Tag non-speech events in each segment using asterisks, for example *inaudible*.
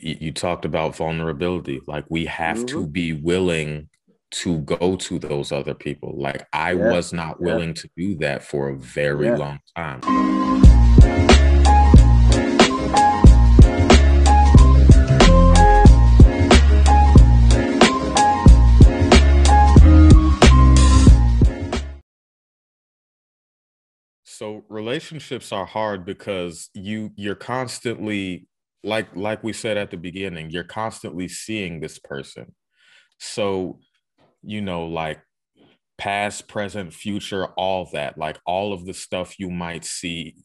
you talked about vulnerability like we have mm-hmm. to be willing to go to those other people like i yeah. was not willing yeah. to do that for a very yeah. long time so relationships are hard because you you're constantly like like we said at the beginning you're constantly seeing this person. So you know like past present future all that like all of the stuff you might see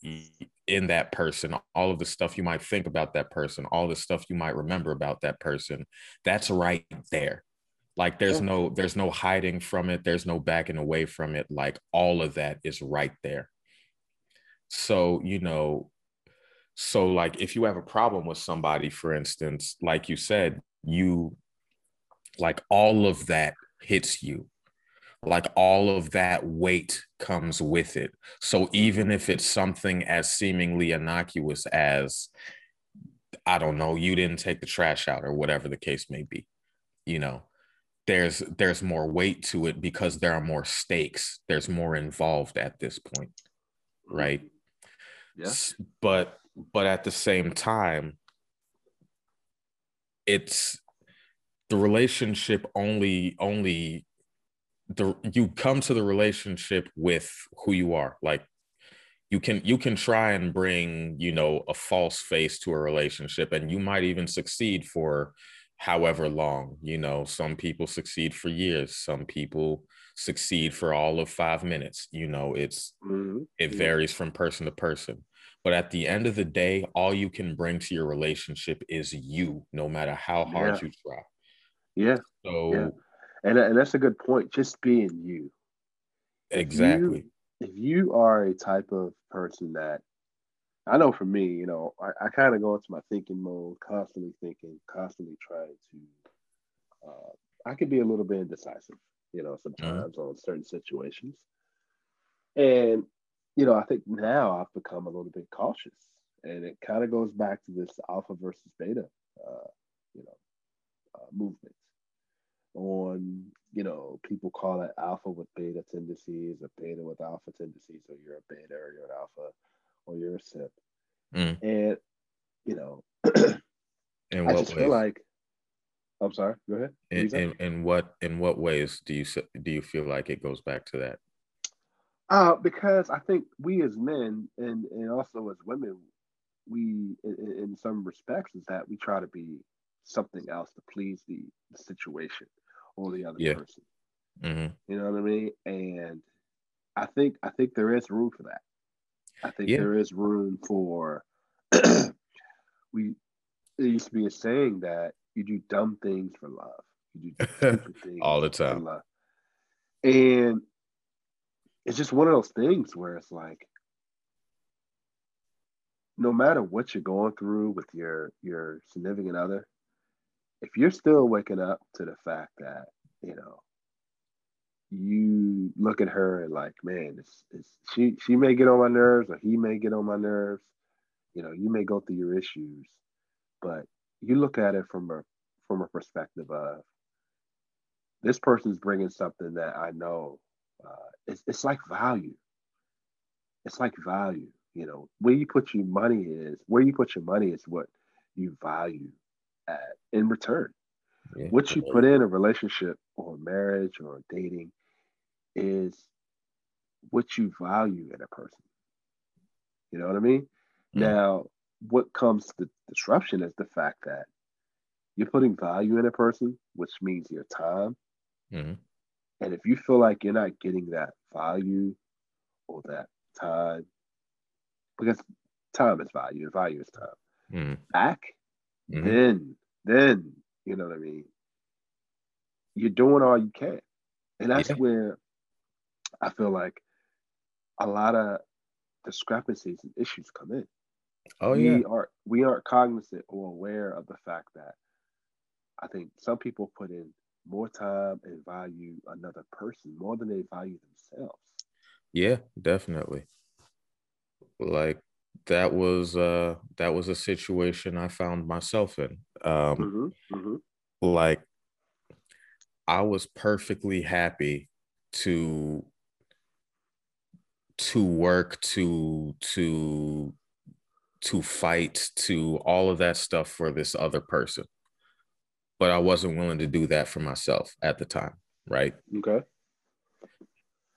in that person all of the stuff you might think about that person all the stuff you might remember about that person that's right there. Like there's no there's no hiding from it. There's no backing away from it. Like all of that is right there. So, you know, so like if you have a problem with somebody, for instance, like you said, you like all of that hits you. Like all of that weight comes with it. So even if it's something as seemingly innocuous as, I don't know, you didn't take the trash out or whatever the case may be, you know, there's there's more weight to it because there are more stakes. There's more involved at this point, right? Yes. But but at the same time, it's the relationship only only the you come to the relationship with who you are. Like you can you can try and bring, you know, a false face to a relationship and you might even succeed for however long. You know, some people succeed for years, some people succeed for all of five minutes. You know, it's mm-hmm. it varies from person to person. But at the end of the day, all you can bring to your relationship is you, no matter how hard yeah. you try. Yeah. So, yeah. And, and that's a good point. Just being you. Exactly. If you, if you are a type of person that I know for me, you know, I, I kind of go into my thinking mode, constantly thinking, constantly trying to. Uh, I could be a little bit indecisive, you know, mm-hmm. sometimes mm-hmm. on certain situations. And you know, I think now I've become a little bit cautious, and it kind of goes back to this alpha versus beta, uh, you know, uh, movement. On you know, people call it alpha with beta tendencies, or beta with alpha tendencies, or you're a beta, or you're an alpha, or you're a simp. Mm. And you know, in what I just ways? feel like. I'm sorry. Go ahead. In, in, in what in what ways do you do you feel like it goes back to that? Uh, because I think we as men and, and also as women, we in, in some respects is that we try to be something else to please the, the situation or the other yeah. person. Mm-hmm. You know what I mean? And I think I think there is room for that. I think yeah. there is room for *clears throat* we there used to be a saying that you do dumb things for love. You do *laughs* things all the time. And it's just one of those things where it's like no matter what you're going through with your your significant other if you're still waking up to the fact that you know you look at her and like man it's, it's she she may get on my nerves or he may get on my nerves. You know you may go through your issues but you look at it from a from a perspective of this person's bringing something that i know uh, it's, it's like value. It's like value. You know, where you put your money is where you put your money is what you value at in return. Yeah. What you put in a relationship or marriage or dating is what you value in a person. You know what I mean? Mm-hmm. Now, what comes to disruption is the fact that you're putting value in a person, which means your time, mm-hmm. And if you feel like you're not getting that value or that time, because time is value and value is time, mm. back, mm-hmm. then, then, you know what I mean? You're doing all you can. And that's yeah. where I feel like a lot of discrepancies and issues come in. Oh we yeah. Are, we aren't cognizant or aware of the fact that I think some people put in more time and value another person more than they value themselves. Yeah, definitely. Like that was uh that was a situation I found myself in. um, mm-hmm, mm-hmm. like I was perfectly happy to to work to to to fight to all of that stuff for this other person but i wasn't willing to do that for myself at the time right? Okay.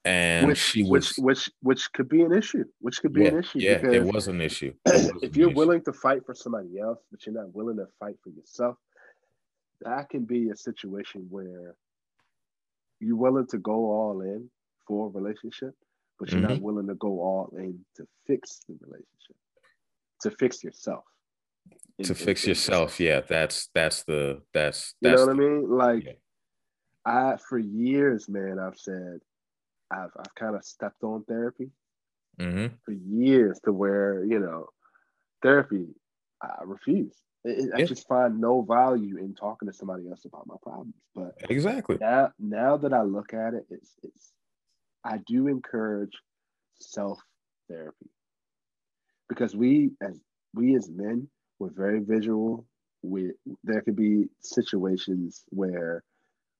And which, she was which which which could be an issue. Which could be yeah, an issue yeah it was an issue. *clears throat* Was if you're issue. willing to fight for somebody else but you're not willing to fight for yourself that can be a situation where you're willing to go all in for a relationship but you're mm-hmm. not willing to go all in to fix the relationship to fix yourself to fix yourself yeah that's that's the that's, that's you know what i mean like yeah. i for years man i've said i've i've kind of stepped on therapy mm-hmm. for years to where you know therapy i refuse it, yeah. I just find no value in talking to somebody else about my problems. But exactly now, now that I look at it, it's it's I do encourage self therapy because we as we as men we're very visual. We there could be situations where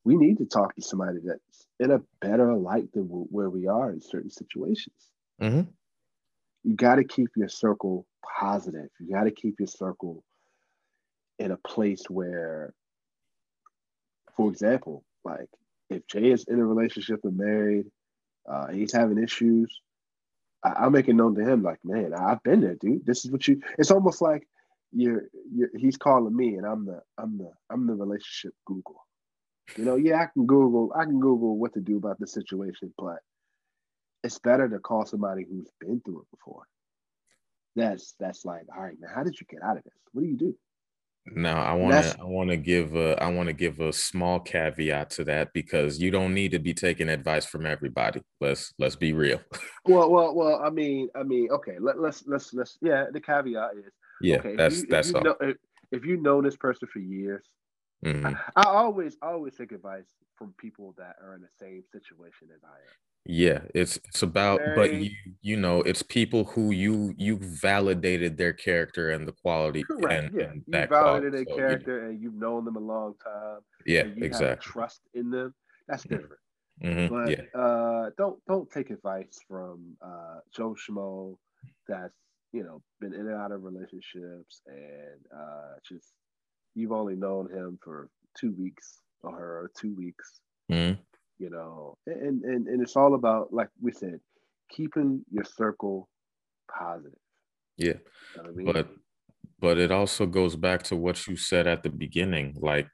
we need to talk to somebody that's in a better light than where we are in certain situations. Mm-hmm. You got to keep your circle positive. You got to keep your circle in a place where, for example, like if Jay is in a relationship and married, uh, he's having issues, I, make it known to him, like, man, I've been there, dude. This is what you. It's almost like you're, you're. He's calling me, and I'm the, I'm the, I'm the relationship Google. You know, yeah, I can Google, I can Google what to do about the situation, but it's better to call somebody who's been through it before. That's that's like, all right, man, how did you get out of this? What do you do? Now I want to I want to give a I want to give a small caveat to that because you don't need to be taking advice from everybody. Let's let's be real. well, well, well. I mean, I mean, okay. Let, let's let's let's. Yeah, the caveat is yeah. Okay, that's you, that's if all. Know, if, if you know this person for years, mm-hmm. I, I always always take advice from people that are in the same situation as I am. Yeah, it's it's about Very, but you you know, it's people who you you validated their character and the quality correct, and, yeah. and you validated their so, character and you've known them a long time. Yeah, you exactly. trust in them. That's Mm-hmm. different. Mhm, But yeah. uh, don't don't take advice from uh, Joe Schmo that's you know been in and out of relationships and uh, just you've only known him for two weeks or her or two weeks. Mhm. You know, and, and and it's all about like we said, keeping your circle positive. Yeah. You know I mean? But but it also goes back to what you said at the beginning like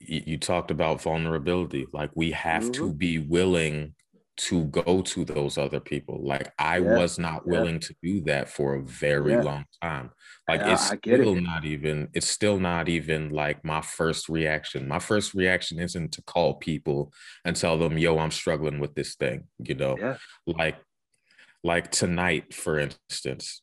you talked about vulnerability like we have to Mhm. be willing to go to those other people like i Yeah, was not yeah. willing to do that for a very Yeah. long time like Yeah, it's get it. still not even it's still not even like my first reaction my first reaction isn't to call people and tell them yo i'm struggling with this thing you know Yeah. like like tonight for instance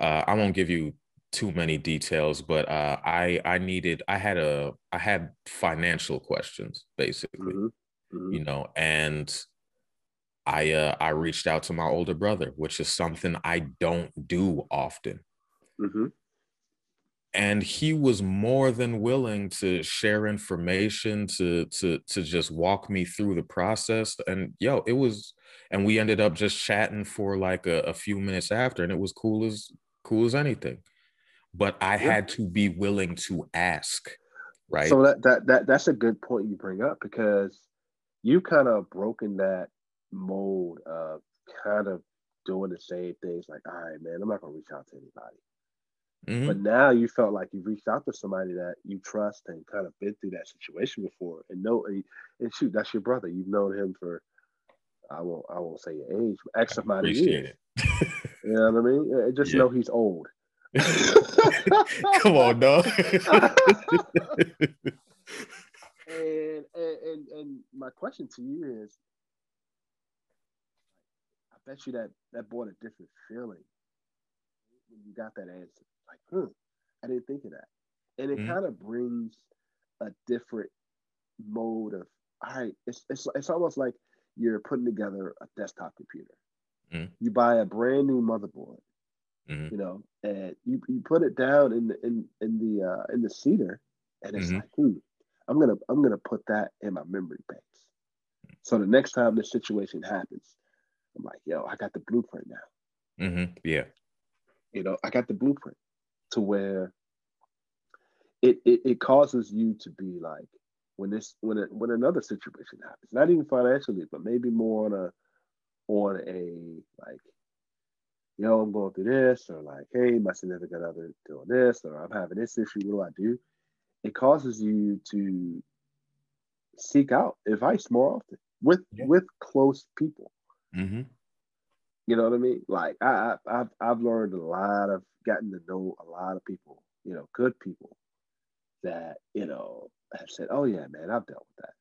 uh, i won't give you too many details but uh, i i needed i had a i had financial questions basically Mhm. Mhm. you know and i uh, i reached out to my older brother which is something i don't do often Mhm. and he was more than willing to share information to to to just walk me through the process and yo it was and we ended up just chatting for like a, a few minutes after and it was cool as cool as anything but i Yeah. had to be willing to ask right So that, that that that's a good point you bring up because you kind of broken that mold of kind of doing the same things like, all right, man, I'm not gonna reach out to anybody. Mhm. But now you felt like you reached out to somebody that you trust and kind of been through that situation before, and know, and, and shoot, that's your brother. You've known him for, I won't, I won't say your age, X amount of years. *laughs* You know what I mean? Just Yeah. know he's old. *laughs* *laughs* come on dog and, and and and my question to you is, bet you that that brought a different feeling when you got that answer. Like, hmm, I didn't think of that, and it Mhm. kind of brings a different mode of, all right, it's it's it's almost like you're putting together a desktop computer. Mhm. You buy a brand new motherboard, mm-hmm. you know, and you, you put it down in the in in the uh, in the cedar, and it's mm-hmm. like, hmm, I'm gonna I'm gonna put that in my memory banks. So the next time this situation happens, I'm like, yo, I got the blueprint now. Mm-hmm. Yeah. You know, I got the blueprint to where it, it it causes you to be like when this when it, when another situation happens, not even financially, but maybe more on a on a like, yo, I'm going through this, or like, hey, my significant other doing this, or I'm having this issue. What do I do? It causes you to seek out advice more often with yeah. with close people. Mm-hmm. You know what I mean? Like I, I I've I've learned a lot of gotten to know a lot of people, you know, good people that you know have said, "Oh yeah, man, I've dealt with that."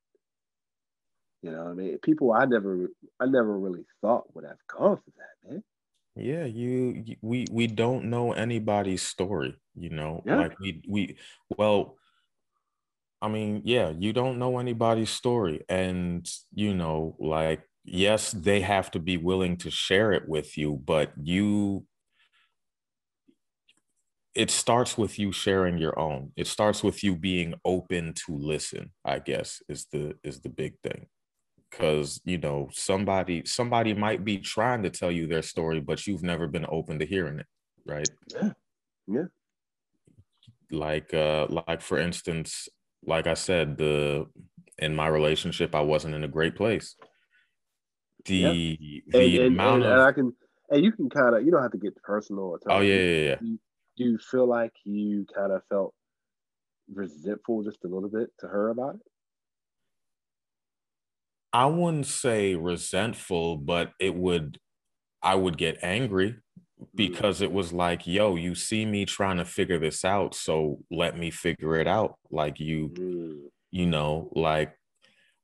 You know, what I mean, people I never, I never really thought would have gone through that, man. Yeah, you, you we we don't know anybody's story. You know, yeah. like we we well, I mean, yeah, you don't know anybody's story, and you know, like yes, they have to be willing to share it with you, but you it starts with you sharing your own. It starts with you being open to listen i guess is the is the big thing. Because you know somebody somebody might be trying to tell you their story but you've never been open to hearing it right? Yeah. Yeah. Like uh like for instance like i said the in my relationship i wasn't in a great place the yeah. the and, amount and, of and i can and you can kind of you don't have to get personal or oh yeah yeah yeah do you feel like you kind of felt resentful just a little bit to her about it? I wouldn't say resentful, but it would, I would get angry mm. because it was like, yo, you see me trying to figure this out. So let me figure it out. Like you, mm. you know, like,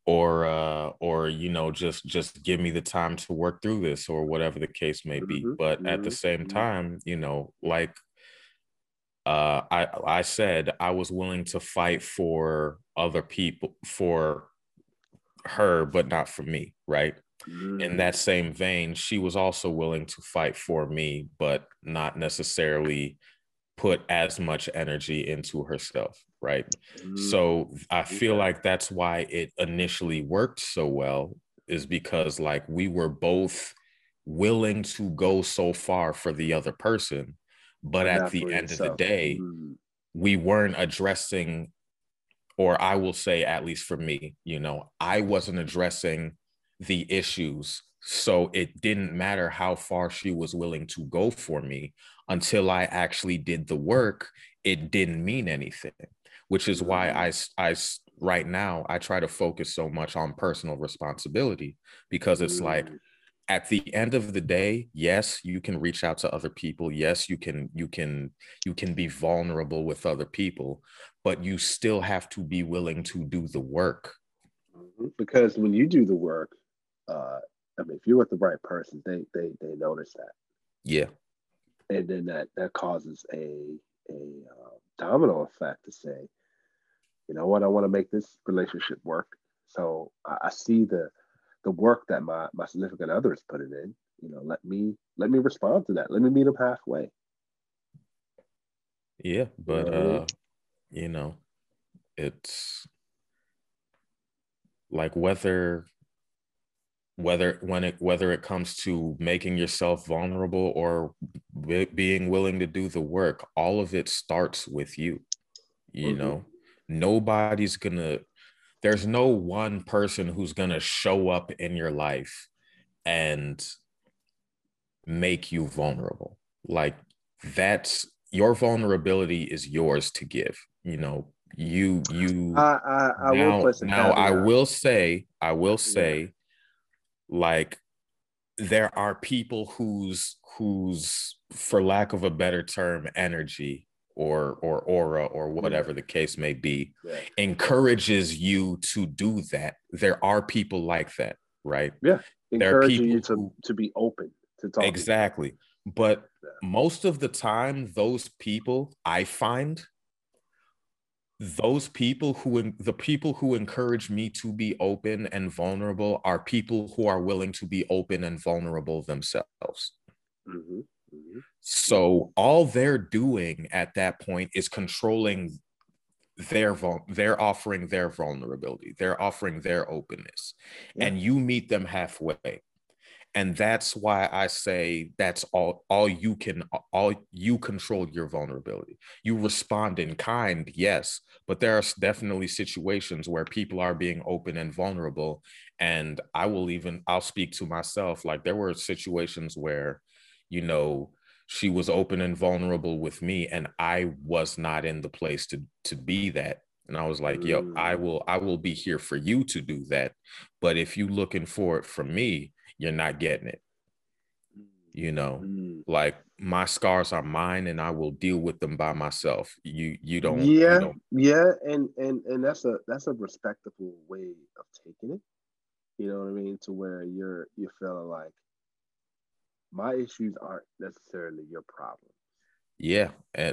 or, uh, or, you know, just, just give me the time to work through this or whatever the case may be. Mm-hmm. But mm-hmm. at the mm-hmm. same mm-hmm. time, you know, like uh, I I said I was willing to fight for other people for her, but not for me, right? Mm. In that same vein, she was also willing to fight for me, but not necessarily put as much energy into herself, right? Mm. So I feel yeah. like that's why it initially worked so well, is because like we were both willing to go so far for the other person but at the end yourself. of the day, mm. we weren't addressing, or I will say, at least for me, you know, I wasn't addressing the issues. So it didn't matter how far she was willing to go for me until I actually did the work. It didn't mean anything, which is why mm. I, I right now I try to focus so much on personal responsibility because it's mm. like at the end of the day yes you can reach out to other people yes you can you can you can be vulnerable with other people but you still have to be willing to do the work mm-hmm. because when you do the work uh i mean if you're with the right person they they they notice that yeah and then that that causes a a uh, domino effect to say you know what i want to make this relationship work so I, I see the the work that my my significant other is putting in. You know, let me let me respond to that. Let me meet them halfway. Yeah, but you know, uh, you know, it's like whether whether when it whether it comes to making yourself vulnerable or be, being willing to do the work all of it starts with you you mm-hmm. know nobody's gonna there's no one person who's to show up in your life and make you vulnerable. Like that's your vulnerability is yours to give. You know, you you I, I, I now, will now I will say, I will say, yeah. like there are people whose whose for lack of a better term energy or or aura or whatever yeah. the case may be yeah. encourages you to do that there are people like that right yeah encouraging you to, to be open to talk exactly but yeah. most of the time those people i find those people who the people who encourage me to be open and vulnerable are people who are willing to be open and vulnerable themselves mm-hmm. Mm-hmm. So all they're doing at that point is controlling their vul- they're offering their vulnerability they're offering their openness yeah. and you meet them halfway and that's why i say that's all all you can all you control your vulnerability you respond in kind yes but there are definitely situations where people are being open and vulnerable and i will even i'll speak to myself like there were situations where you know she was open and vulnerable with me and i was not in the place to to be that. And i was like yo i mm. will i will be here for you to do that. But if you looking for it from me you're not getting it. You know mm. like my scars are mine and i will deal with them by myself. You you don't yeah you don't... yeah and and and that's a that's a respectable way of taking it. You know what i mean? To where you're you're feeling like my issues aren't necessarily your problem. Yeah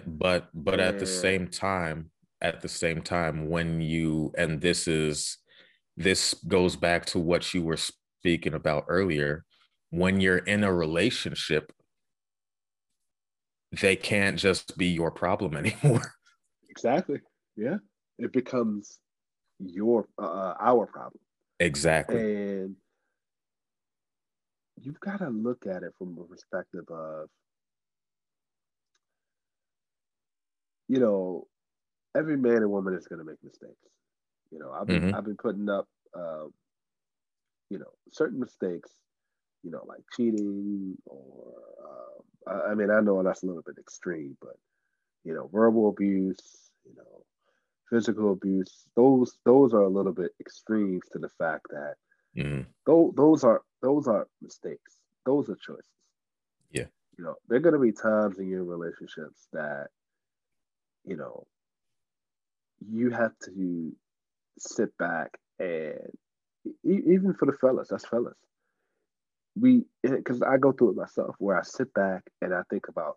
but but at the same time at the same time when you and this is this goes back to what you were speaking about earlier when you're in a relationship they can't just be your problem *laughs* anymore. Exactly. Yeah. It becomes your uh, uh our problem. Exactly. And you've got to look at it from a perspective of, you know, every man and woman is going to make mistakes. You know, I've been mm-hmm. I've been putting up, uh, you know, certain mistakes. You know, like cheating or uh, I, I mean, I know that's a little bit extreme, but you know, verbal abuse. You know, physical abuse. Those those are a little bit extremes to the fact that Mm-hmm. Those, those are those aren't mistakes. Those are choices. Yeah. You know, there are going to be times in your relationships that, you know, you have to sit back and even for the fellas, that's fellas. We, eh, because I go through it myself, where I sit back and I think about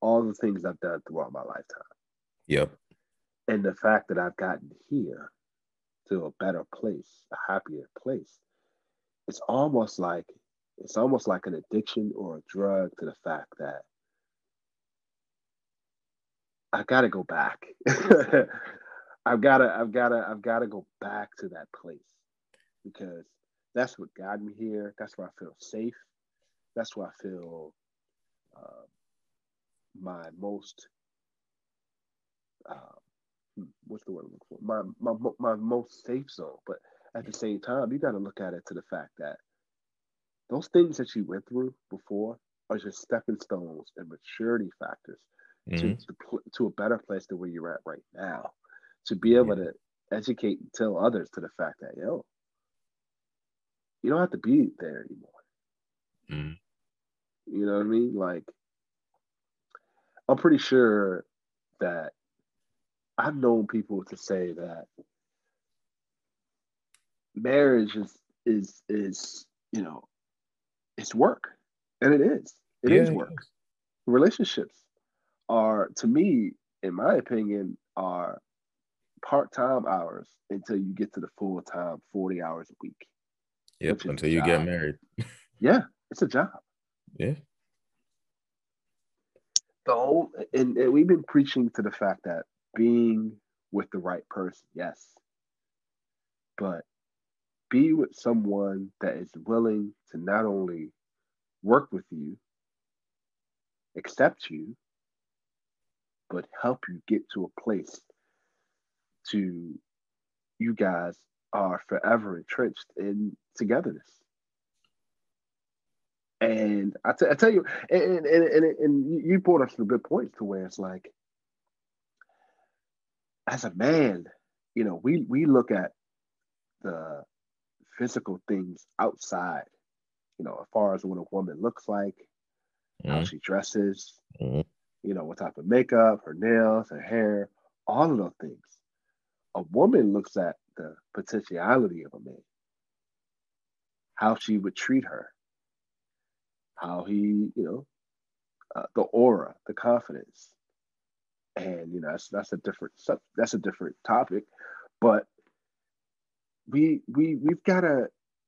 all the things I've done throughout my lifetime. Yep. And the fact that I've gotten here to a better place, a happier place. It's almost like it's almost like an addiction or a drug to the fact that I gotta go back. *laughs* I've gotta, I've gotta, I've gotta go back to that place because that's what got me here. That's where I feel safe. That's where I feel uh, my most uh, what's the word I'm looking for? My my my most safe zone. But at the same time, you got to look at it to the fact that those things that you went through before are just stepping stones and maturity factors mm-hmm. to, to, to a better place than where you're at right now. To be able yeah. to educate and tell others to the fact that yo, you don't have to be there anymore. Mm-hmm. You know what I mean? Like, I'm pretty sure that I've known people to say that marriage is is is you know it's work, and it is. It yeah, is work. Relationships are, to me, in my opinion, are part time hours until you get to the full time forty hours a week. Yep, until you get married. *laughs* yeah, it's a job. Yeah. The whole, and, and we've been preaching to the fact that being with the right person, yes. But be with someone that is willing to not only work with you, accept you, but help you get to a place to you guys are forever entrenched in togetherness. And I, t- I tell you, and, and, and, and you brought up some good points to where it's like, as a man, you know, we we look at the physical things outside, you know, as far as what a woman looks like, mm-hmm. how she dresses, mm-hmm. you know, what type of makeup, her nails, her hair, all of those things. A woman looks at the potentiality of a man, how she would treat her, how he, you know, uh, the aura, the confidence, and you know that's that's a different that's a different topic but we we we've got to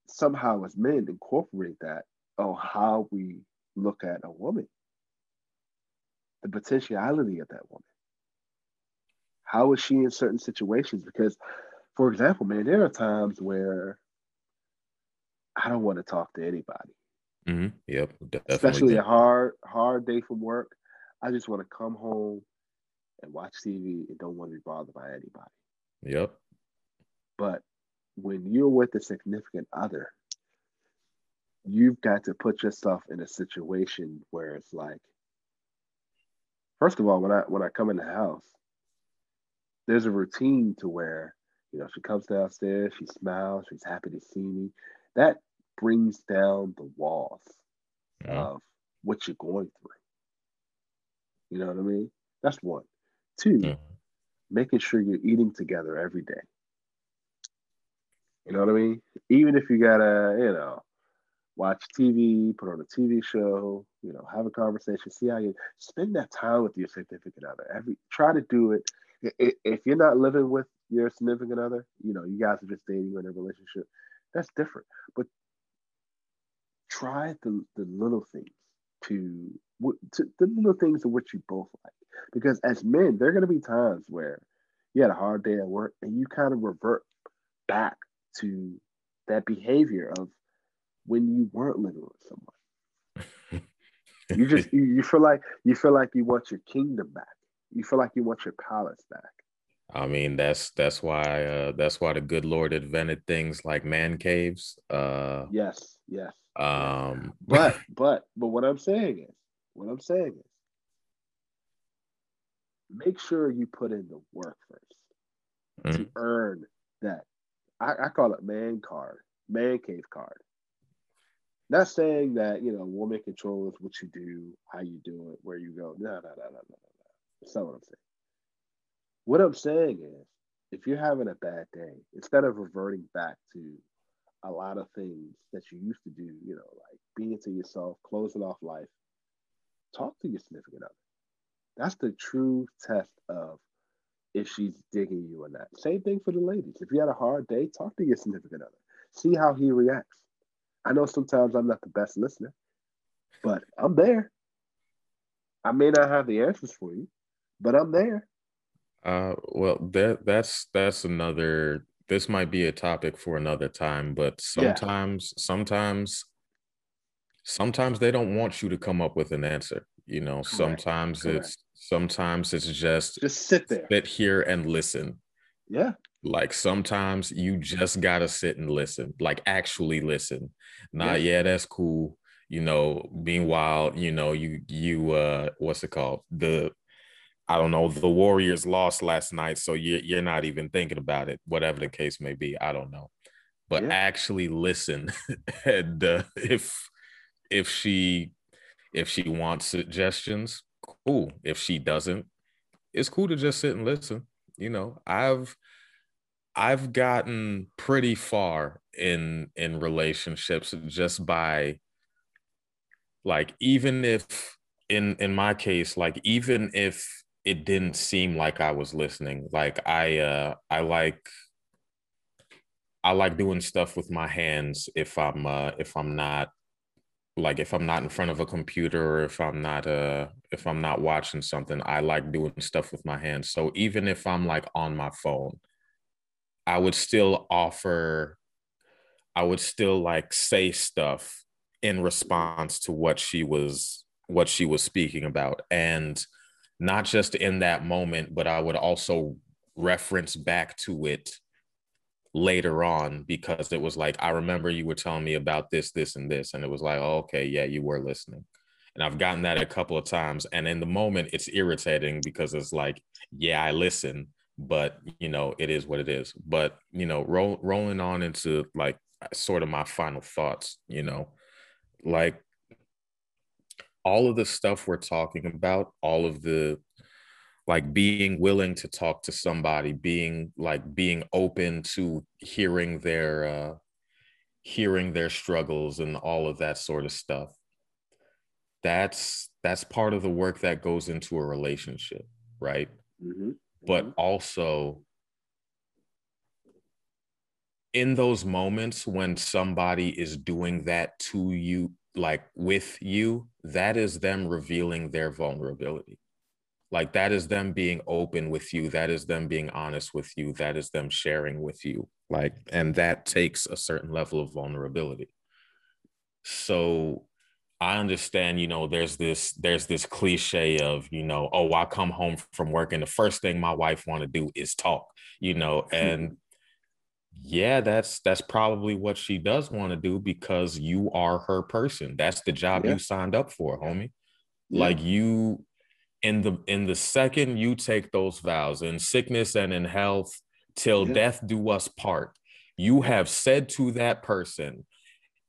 somehow as men incorporate that on how we look at a woman the potentiality of that woman. How is she in certain situations? Because, for example, man, there are times where I don't want to talk to anybody. Mm-hmm. Yep. Especially a hard, hard day from work. I just want to come home and watch TV and don't want to be bothered by anybody. Yep. But when you're with a significant other, you've got to put yourself in a situation where it's like, first of all, when I when I come in the house, there's a routine to where you know she comes downstairs, she smiles, she's happy to see me. That brings down the walls yeah. of what you're going through. You know what I mean? That's one. Two, yeah. making sure you're eating together every day. You know what I mean? Even if you gotta, you know, watch TV, put on a TV show, you know, have a conversation, see how you spend that time with your significant other. Every try to do it. If you're not living with your significant other, you know, you guys are just dating or in a relationship. That's different. But try the, the little things to, to the little things of which you both like. Because as men, there are going to be times where you had a hard day at work and you kind of revert back to that behavior of when you weren't living with someone. you just *laughs* you, you feel like you feel like you want your kingdom back. You feel like you want your palace back. I mean, that's that's why uh, that's why the good Lord invented things like man caves. Uh, yes, yes. Um, but *laughs* but but what I'm saying is, what I'm saying is, make sure you put in the work 1st mm-hmm. to earn that. I, I call it man card, man cave card. Not saying that you know woman controls what you do, how you do it, where you go. No, no, no, no, no, no. That's not what I'm saying. What I'm saying is, if you're having a bad day, instead of reverting back to a lot of things that you used to do, you know, like being to yourself, closing off life, talk to your significant other. That's the true test of if she's digging you or not. Same thing for the ladies. If you had a hard day, talk to your significant other. See how he reacts. I know sometimes I'm not the best listener, but I'm there. I may not have the answers for you, but I'm there. Uh, well, that that's that's another. This might be a topic for another time, but sometimes, yeah. sometimes, sometimes they don't want you to come up with an answer. You know, Correct. sometimes Correct. it's sometimes it's just just sit there, sit here and listen. Yeah. Like sometimes you just gotta sit and listen, like actually listen. Not yeah. yeah, that's cool. You know, meanwhile, you know, you you uh what's it called? The I don't know, the Warriors lost last night, so you're you're not even thinking about it, whatever the case may be. I don't know, but yeah. actually listen. *laughs* and uh, if if she if she wants suggestions, cool. If she doesn't, it's cool to just sit and listen. You know, I've I've gotten pretty far in in relationships just by like even if in in my case like even if it didn't seem like I was listening. Like I uh I like I like doing stuff with my hands if I'm uh if I'm not like if I'm not in front of a computer or if I'm not uh if I'm not watching something, I like doing stuff with my hands. So even if I'm like on my phone, I would still offer I would still like say stuff in response to what she was what she was speaking about and not just in that moment, but I would also reference back to it later on because it was like, I remember you were telling me about this, this, and this. And it was like, oh, okay, yeah, you were listening. And I've gotten that a couple of times. And in the moment, it's irritating because it's like, yeah, I listen, but you know, it is what it is. But you know, roll, rolling on into like sort of my final thoughts, you know, like all of the stuff we're talking about, all of the like being willing to talk to somebody, being like being open to hearing their uh hearing their struggles and all of that sort of stuff. That's that's part of the work that goes into a relationship, right? Mm-hmm. But mm-hmm. also in those moments when somebody is doing that to you like with you, that is them revealing their vulnerability. Like that is them being open with you. That is them being honest with you. That is them sharing with you. Like, and that takes a certain level of vulnerability. So I understand, you know, there's this there's this cliche of, you know, oh, I come home from work and the first thing my wife want to do is talk, you know, *laughs* and yeah, that's that's probably what she does want to do because you are her person. That's the job yeah. you signed up for, homie. Yeah. Like you in the in the second you take those vows in sickness and in health till yeah. death do us part, you have said to that person,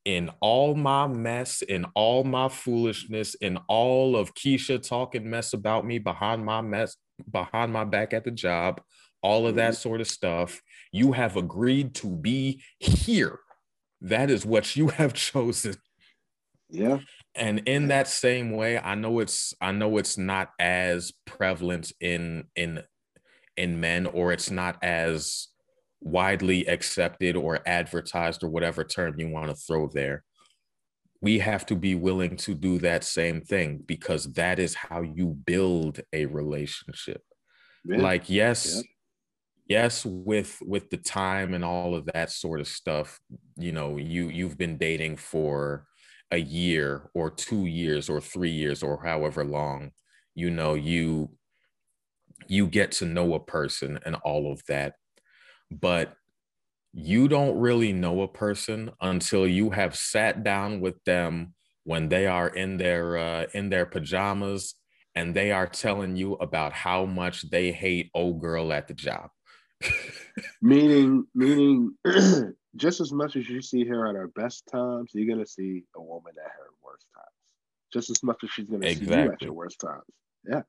in all my mess, in all my foolishness, in all of Keisha talking mess about me behind my mess, behind my back at the job, all of that mm-hmm. sort of stuff, you have agreed to be here. That is what you *laughs* have chosen. Yeah. And in that same way, I know it's I know it's not as prevalent in in in men or it's not as widely accepted or advertised or whatever term you want to throw there we have to be willing to do that same thing because that is how you build a relationship yeah. like yes yeah. yes with with the time and all of that sort of stuff you know you you've been dating for a year or 2 years or 3 years or however long you know you you get to know a person and all of that but you don't really know a person until you have sat down with them when they are in their uh, in their pajamas and they are telling you about how much they hate old girl at the job. *laughs* meaning, meaning, *clears throat* just as much as you see her at her best times, you're gonna see a woman at her worst times. Just as much as she's gonna exactly. see you at your worst times. Yeah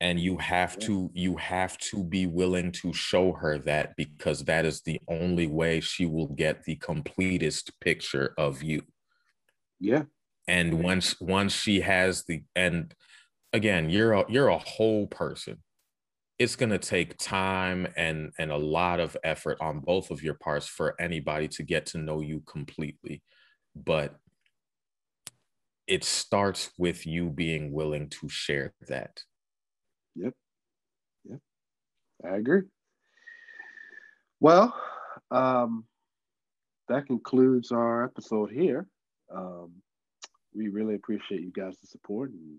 and you have to you have to be willing to show her that because that is the only way she will get the completest picture of you yeah and once once she has the and again you're a you're a whole person it's going to take time and and a lot of effort on both of your parts for anybody to get to know you completely but it starts with you being willing to share that Yep. Yep. I agree. Well, um, that concludes our episode here. Um, we really appreciate you guys' the support and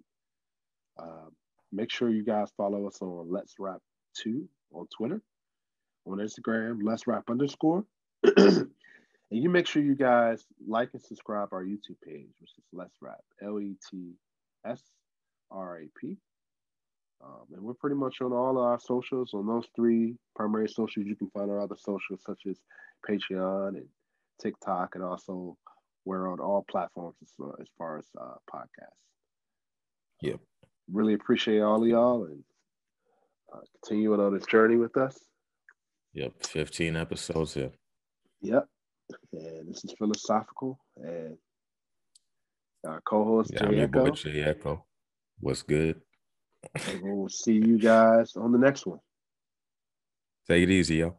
uh, make sure you guys follow us on Let's Rap 2 on Twitter, on Instagram, Let's Rap underscore. *clears throat* and you make sure you guys like and subscribe our YouTube page, which is Let's Rap, L E T S R A P. Um, and we're pretty much on all our socials. On those three primary socials, you can find our other socials such as Patreon and TikTok, and also we're on all platforms as, uh, as far as uh, podcasts. Yep. Really appreciate all of y'all and uh, continuing on this journey with us. Yep, 15 episodes here. Yep. And this is philosophical and our co-host yeah, Jay Echo. Jay Echo. What's good? And we'll see you guys on the next one. Take it easy, yo.